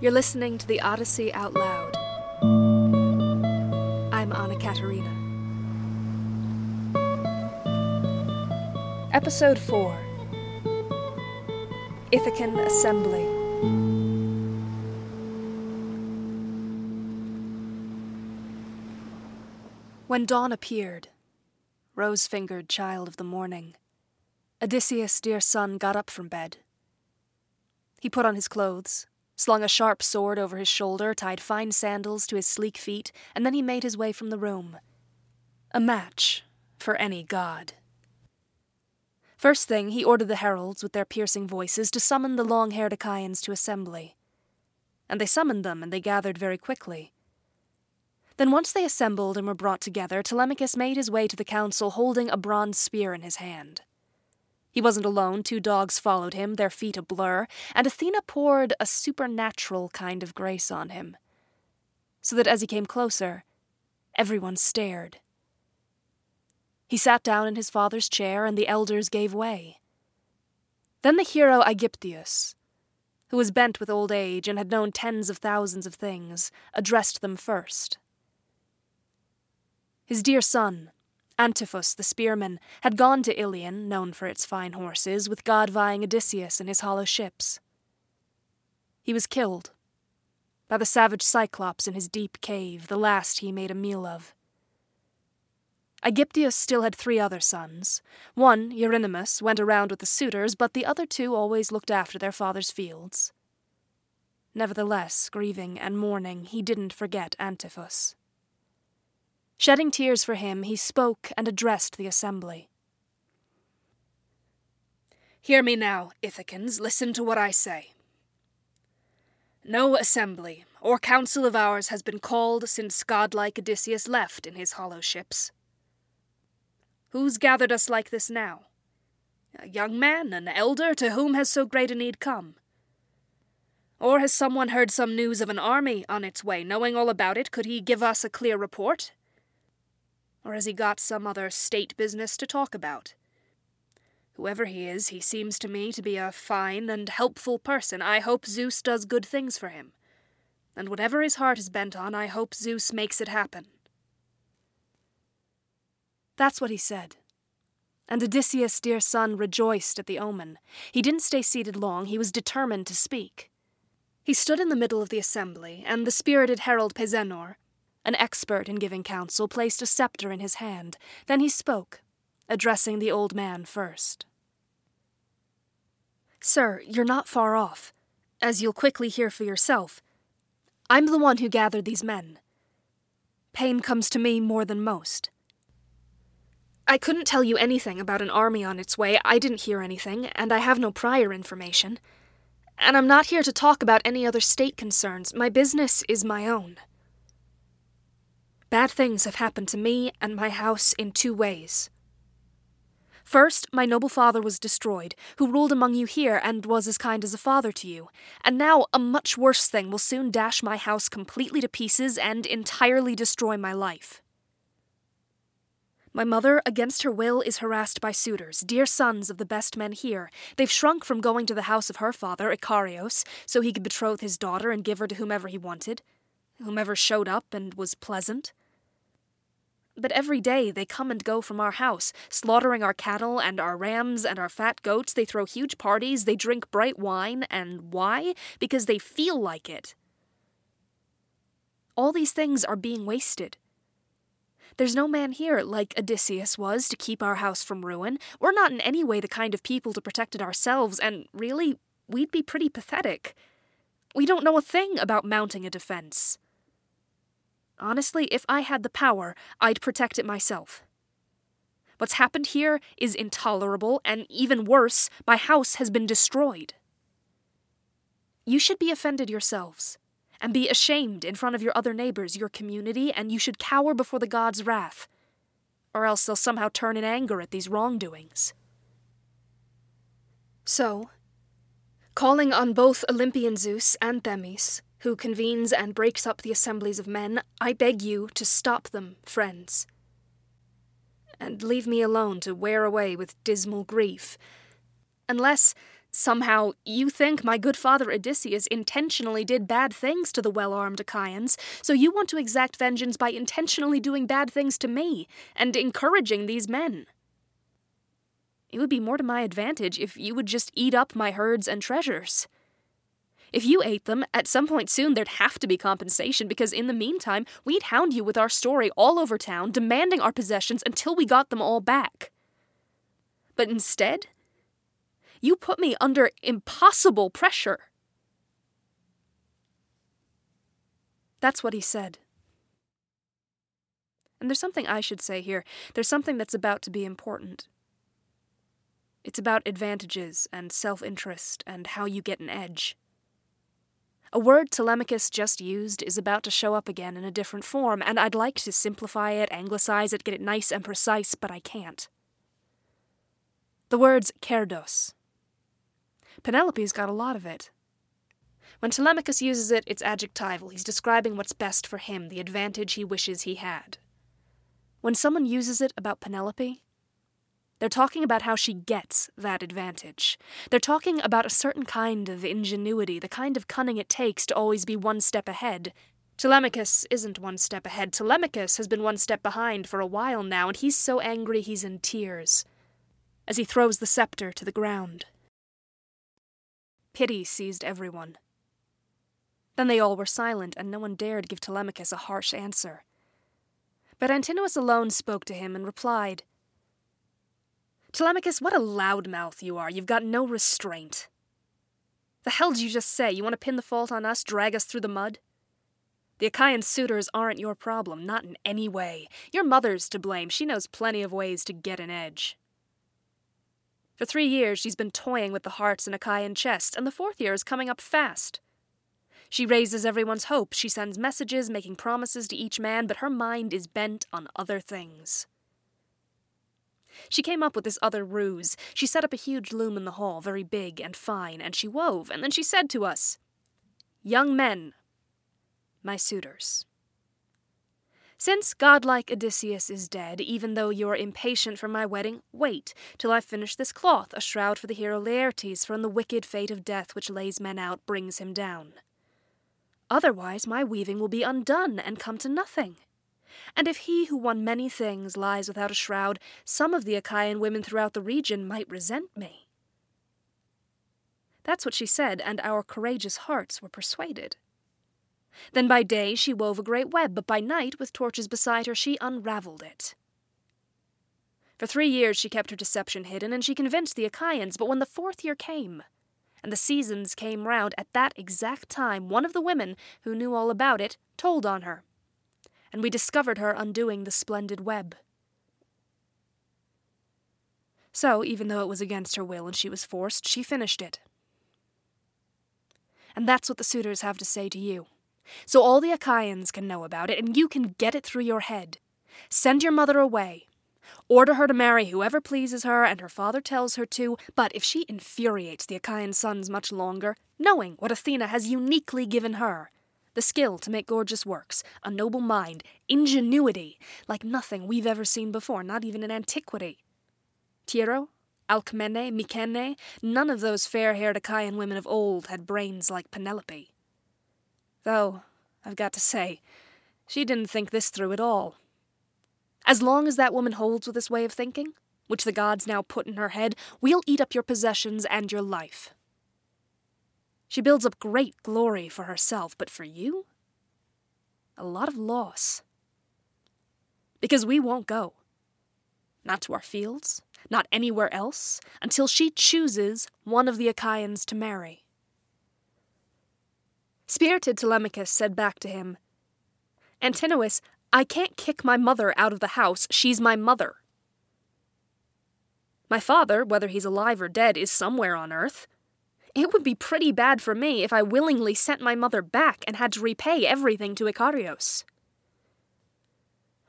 You're listening to the Odyssey Out Loud. I'm Anna Katarina. Episode 4 Ithacan Assembly. When dawn appeared, rose fingered child of the morning, Odysseus' dear son got up from bed. He put on his clothes, slung a sharp sword over his shoulder, tied fine sandals to his sleek feet, and then he made his way from the room. A match for any god. First thing, he ordered the heralds, with their piercing voices, to summon the long haired Achaeans to assembly. And they summoned them, and they gathered very quickly. Then, once they assembled and were brought together, Telemachus made his way to the council holding a bronze spear in his hand. He wasn't alone, two dogs followed him, their feet a blur, and Athena poured a supernatural kind of grace on him. So that as he came closer, everyone stared. He sat down in his father's chair, and the elders gave way. Then the hero Aegyptius, who was bent with old age and had known tens of thousands of things, addressed them first. His dear son, Antiphus the spearman, had gone to Ilion, known for its fine horses, with god vying Odysseus and his hollow ships. He was killed by the savage Cyclops in his deep cave, the last he made a meal of. Aegyptius still had three other sons. One, Eurynomus, went around with the suitors, but the other two always looked after their father's fields. Nevertheless, grieving and mourning, he didn't forget Antiphus. Shedding tears for him, he spoke and addressed the assembly. Hear me now, Ithacans, listen to what I say. No assembly or council of ours has been called since godlike Odysseus left in his hollow ships. Who's gathered us like this now? A young man, an elder, to whom has so great a need come? Or has someone heard some news of an army on its way? Knowing all about it, could he give us a clear report? Or has he got some other state business to talk about? Whoever he is, he seems to me to be a fine and helpful person. I hope Zeus does good things for him. And whatever his heart is bent on, I hope Zeus makes it happen. That's what he said. And Odysseus' dear son rejoiced at the omen. He didn't stay seated long, he was determined to speak. He stood in the middle of the assembly, and the spirited herald Peisenor, an expert in giving counsel, placed a scepter in his hand. Then he spoke, addressing the old man first. Sir, you're not far off, as you'll quickly hear for yourself. I'm the one who gathered these men. Pain comes to me more than most. I couldn't tell you anything about an army on its way. I didn't hear anything, and I have no prior information. And I'm not here to talk about any other state concerns. My business is my own. Bad things have happened to me and my house in two ways. First, my noble father was destroyed, who ruled among you here and was as kind as a father to you. And now a much worse thing will soon dash my house completely to pieces and entirely destroy my life. My mother, against her will, is harassed by suitors, dear sons of the best men here. They've shrunk from going to the house of her father, Icarios, so he could betroth his daughter and give her to whomever he wanted, whomever showed up and was pleasant. But every day they come and go from our house, slaughtering our cattle and our rams and our fat goats. They throw huge parties, they drink bright wine, and why? Because they feel like it. All these things are being wasted. There's no man here like Odysseus was to keep our house from ruin. We're not in any way the kind of people to protect it ourselves, and really, we'd be pretty pathetic. We don't know a thing about mounting a defense. Honestly, if I had the power, I'd protect it myself. What's happened here is intolerable, and even worse, my house has been destroyed. You should be offended yourselves and be ashamed in front of your other neighbors, your community, and you should cower before the gods' wrath, or else they'll somehow turn in anger at these wrongdoings. So, calling on both Olympian Zeus and Themis, who convenes and breaks up the assemblies of men, I beg you to stop them, friends. And leave me alone to wear away with dismal grief. Unless Somehow, you think my good father Odysseus intentionally did bad things to the well armed Achaeans, so you want to exact vengeance by intentionally doing bad things to me and encouraging these men. It would be more to my advantage if you would just eat up my herds and treasures. If you ate them, at some point soon there'd have to be compensation because in the meantime, we'd hound you with our story all over town, demanding our possessions until we got them all back. But instead, you put me under impossible pressure. That's what he said. And there's something I should say here. There's something that's about to be important. It's about advantages and self interest and how you get an edge. A word Telemachus just used is about to show up again in a different form, and I'd like to simplify it, anglicize it, get it nice and precise, but I can't. The word's kerdos. Penelope's got a lot of it. When Telemachus uses it, it's adjectival. He's describing what's best for him, the advantage he wishes he had. When someone uses it about Penelope, they're talking about how she gets that advantage. They're talking about a certain kind of ingenuity, the kind of cunning it takes to always be one step ahead. Telemachus isn't one step ahead. Telemachus has been one step behind for a while now, and he's so angry he's in tears as he throws the scepter to the ground. Pity seized everyone. Then they all were silent, and no one dared give Telemachus a harsh answer. But Antinous alone spoke to him and replied, Telemachus, what a loudmouth you are. You've got no restraint. The hell did you just say? You want to pin the fault on us, drag us through the mud? The Achaean suitors aren't your problem, not in any way. Your mother's to blame. She knows plenty of ways to get an edge. For three years, she's been toying with the hearts in Achaean chests, and the fourth year is coming up fast. She raises everyone's hopes, she sends messages, making promises to each man, but her mind is bent on other things. She came up with this other ruse. She set up a huge loom in the hall, very big and fine, and she wove, and then she said to us, Young men, my suitors. Since godlike Odysseus is dead, even though you are impatient for my wedding, wait till I finish this cloth, a shroud for the hero Laertes, from the wicked fate of death which lays men out brings him down. Otherwise, my weaving will be undone and come to nothing. And if he who won many things lies without a shroud, some of the Achaean women throughout the region might resent me. That's what she said, and our courageous hearts were persuaded. Then by day she wove a great web, but by night, with torches beside her, she unravelled it. For three years she kept her deception hidden, and she convinced the Achaeans, but when the fourth year came, and the seasons came round, at that exact time one of the women, who knew all about it, told on her and we discovered her undoing the splendid web. So, even though it was against her will and she was forced, she finished it. And that's what the suitors have to say to you. So all the Achaeans can know about it, and you can get it through your head. Send your mother away. Order her to marry whoever pleases her, and her father tells her to, but if she infuriates the Achaean sons much longer, knowing what Athena has uniquely given her, the skill to make gorgeous works, a noble mind, ingenuity, like nothing we've ever seen before, not even in antiquity. Tyro, Alcmene, Mycene, none of those fair haired Achaean women of old had brains like Penelope. Though, I've got to say, she didn't think this through at all. As long as that woman holds with this way of thinking, which the gods now put in her head, we'll eat up your possessions and your life. She builds up great glory for herself, but for you? A lot of loss. Because we won't go. Not to our fields, not anywhere else, until she chooses one of the Achaeans to marry. Spirited Telemachus said back to him, Antinous, I can't kick my mother out of the house. She's my mother. My father, whether he's alive or dead, is somewhere on earth. It would be pretty bad for me if I willingly sent my mother back and had to repay everything to Ikarios.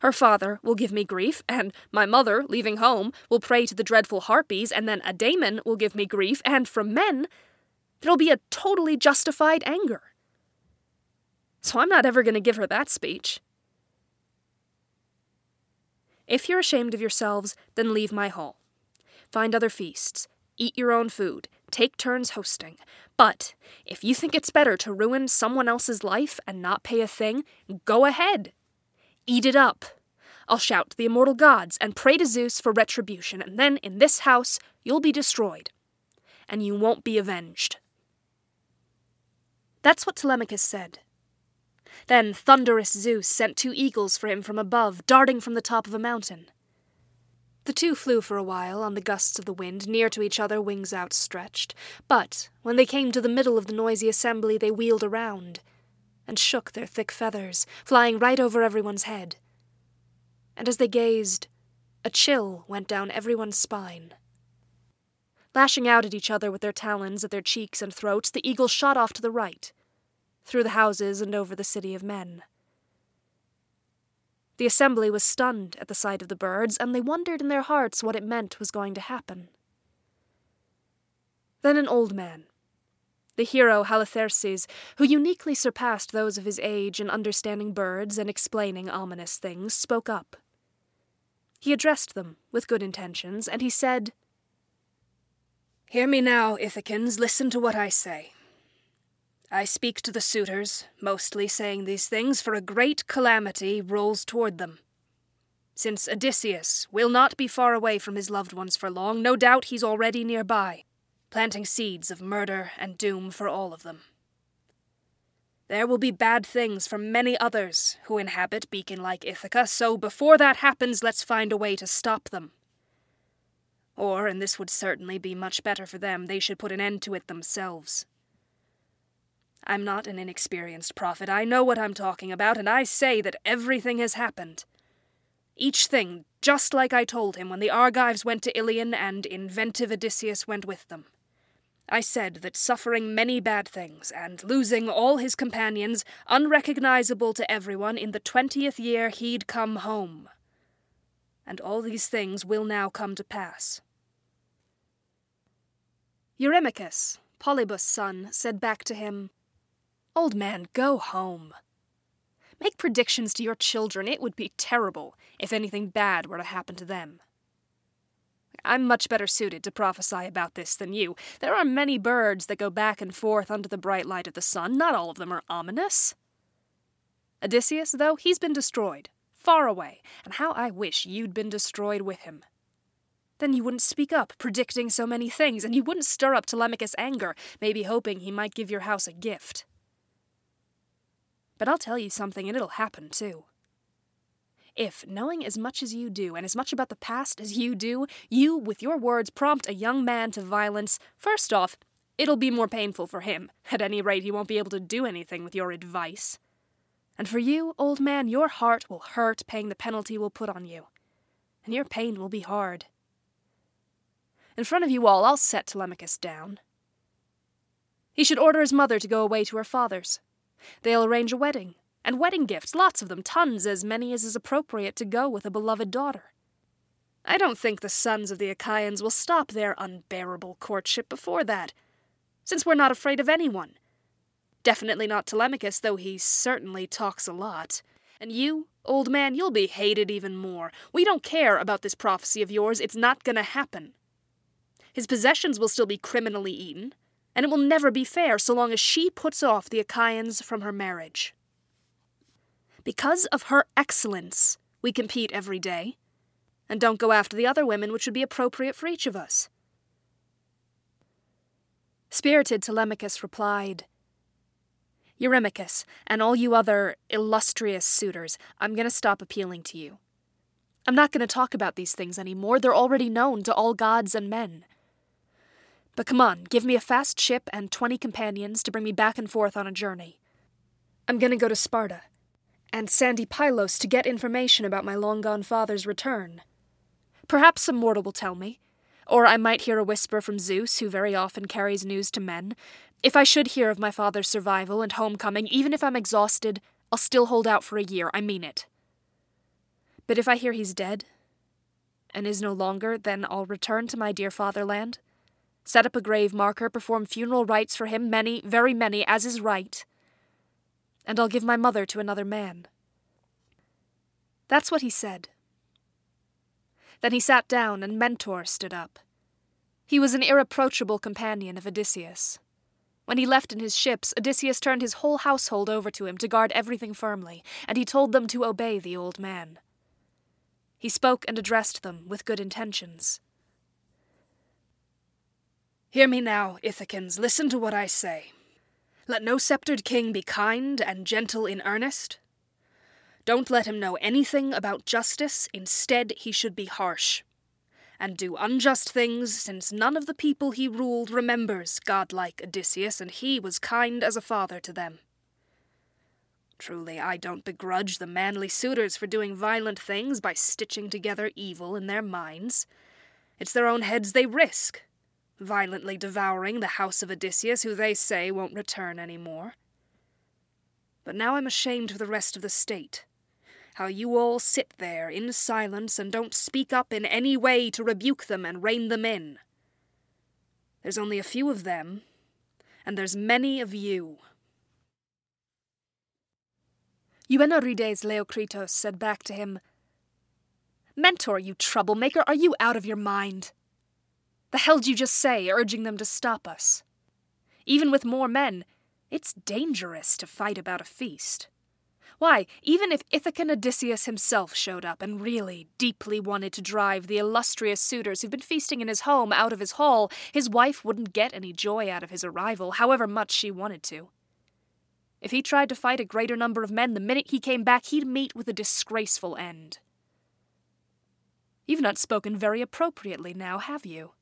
Her father will give me grief, and my mother, leaving home, will pray to the dreadful harpies, and then a daemon will give me grief, and from men, there'll be a totally justified anger. So I'm not ever going to give her that speech. If you're ashamed of yourselves, then leave my hall. Find other feasts. Eat your own food. Take turns hosting. But if you think it's better to ruin someone else's life and not pay a thing, go ahead. Eat it up. I'll shout to the immortal gods and pray to Zeus for retribution, and then in this house you'll be destroyed. And you won't be avenged. That's what Telemachus said. Then thunderous Zeus sent two eagles for him from above, darting from the top of a mountain. The two flew for a while on the gusts of the wind, near to each other, wings outstretched. But when they came to the middle of the noisy assembly, they wheeled around and shook their thick feathers, flying right over everyone's head. And as they gazed, a chill went down everyone's spine. Lashing out at each other with their talons at their cheeks and throats, the eagles shot off to the right, through the houses and over the city of men. The assembly was stunned at the sight of the birds, and they wondered in their hearts what it meant was going to happen. Then an old man, the hero Halitherses, who uniquely surpassed those of his age in understanding birds and explaining ominous things, spoke up. He addressed them with good intentions, and he said, Hear me now, Ithacans, listen to what I say. I speak to the suitors, mostly saying these things, for a great calamity rolls toward them. Since Odysseus will not be far away from his loved ones for long, no doubt he's already nearby, planting seeds of murder and doom for all of them. There will be bad things for many others who inhabit beacon like Ithaca, so before that happens, let's find a way to stop them. Or, and this would certainly be much better for them, they should put an end to it themselves. I'm not an inexperienced prophet. I know what I'm talking about, and I say that everything has happened. Each thing, just like I told him when the Argives went to Ilion and inventive Odysseus went with them. I said that suffering many bad things, and losing all his companions, unrecognizable to everyone, in the twentieth year he'd come home. And all these things will now come to pass. Eurymachus, Polybus' son, said back to him, Old man, go home. Make predictions to your children. It would be terrible if anything bad were to happen to them. I'm much better suited to prophesy about this than you. There are many birds that go back and forth under the bright light of the sun. Not all of them are ominous. Odysseus, though, he's been destroyed, far away, and how I wish you'd been destroyed with him. Then you wouldn't speak up, predicting so many things, and you wouldn't stir up Telemachus' anger, maybe hoping he might give your house a gift. But I'll tell you something, and it'll happen too. If, knowing as much as you do, and as much about the past as you do, you, with your words, prompt a young man to violence, first off, it'll be more painful for him. At any rate, he won't be able to do anything with your advice. And for you, old man, your heart will hurt paying the penalty we'll put on you. And your pain will be hard. In front of you all, I'll set Telemachus down. He should order his mother to go away to her father's. They'll arrange a wedding, and wedding gifts, lots of them, tons, as many as is appropriate to go with a beloved daughter. I don't think the sons of the Achaeans will stop their unbearable courtship before that, since we're not afraid of anyone. Definitely not Telemachus, though he certainly talks a lot. And you, old man, you'll be hated even more. We don't care about this prophecy of yours, it's not gonna happen. His possessions will still be criminally eaten, and it will never be fair so long as she puts off the Achaeans from her marriage. Because of her excellence, we compete every day, and don't go after the other women which would be appropriate for each of us. Spirited Telemachus replied, Eurymachus, and all you other illustrious suitors, I'm going to stop appealing to you. I'm not going to talk about these things anymore. They're already known to all gods and men. But come on, give me a fast ship and twenty companions to bring me back and forth on a journey. I'm gonna go to Sparta, and sandy Pylos to get information about my long gone father's return. Perhaps some mortal will tell me, or I might hear a whisper from Zeus, who very often carries news to men. If I should hear of my father's survival and homecoming, even if I'm exhausted, I'll still hold out for a year, I mean it. But if I hear he's dead, and is no longer, then I'll return to my dear fatherland set up a grave marker, perform funeral rites for him, many, very many, as is right. And I'll give my mother to another man. That's what he said. Then he sat down, and Mentor stood up. He was an irreproachable companion of Odysseus. When he left in his ships, Odysseus turned his whole household over to him to guard everything firmly, and he told them to obey the old man. He spoke and addressed them with good intentions. Hear me now, Ithacans, listen to what I say. Let no sceptred king be kind and gentle in earnest. Don't let him know anything about justice, instead, he should be harsh. And do unjust things, since none of the people he ruled remembers godlike Odysseus, and he was kind as a father to them. Truly, I don't begrudge the manly suitors for doing violent things by stitching together evil in their minds. It's their own heads they risk, violently devouring the house of Odysseus, who they say won't return any more. But now I'm ashamed for the rest of the state. How you all sit there in silence and don't speak up in any way to rebuke them and rein them in. There's only a few of them, and there's many of you. Euenorides Leocritos said back to him, Mentor, you troublemaker, are you out of your mind? The hell'd you just say, urging them to stop us? Even with more men, it's dangerous to fight about a feast. Why, even if Ithacan Odysseus himself showed up and really, deeply wanted to drive the illustrious suitors who've been feasting in his home out of his hall, his wife wouldn't get any joy out of his arrival, however much she wanted to. If he tried to fight a greater number of men the minute he came back, he'd meet with a disgraceful end. You've not spoken very appropriately now, have you?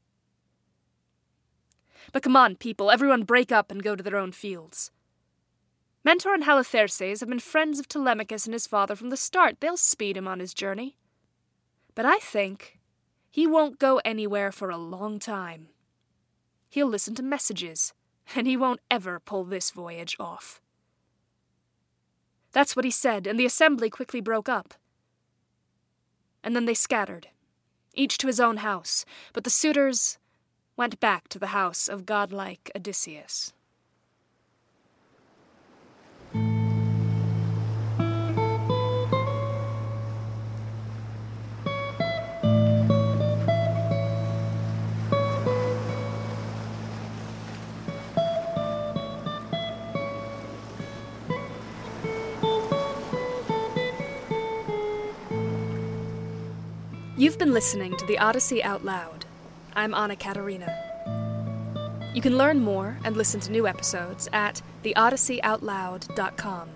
But come on, people, everyone break up and go to their own fields. Mentor and Halitherses have been friends of Telemachus and his father from the start. They'll speed him on his journey. But I think he won't go anywhere for a long time. He'll listen to messages, and he won't ever pull this voyage off. That's what he said, and the assembly quickly broke up. And then they scattered, each to his own house, but the suitors went back to the house of godlike Odysseus. You've been listening to the Odyssey Out Loud. I'm Anna Katarina. You can learn more and listen to new episodes at theodysseyoutloud.com.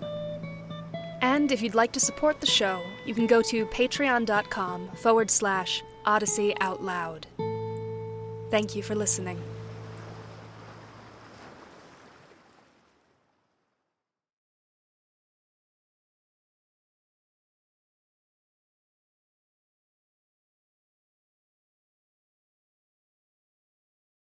And if you'd like to support the show, you can go to patreon.com forward slash Odyssey Out Loud. Thank you for listening.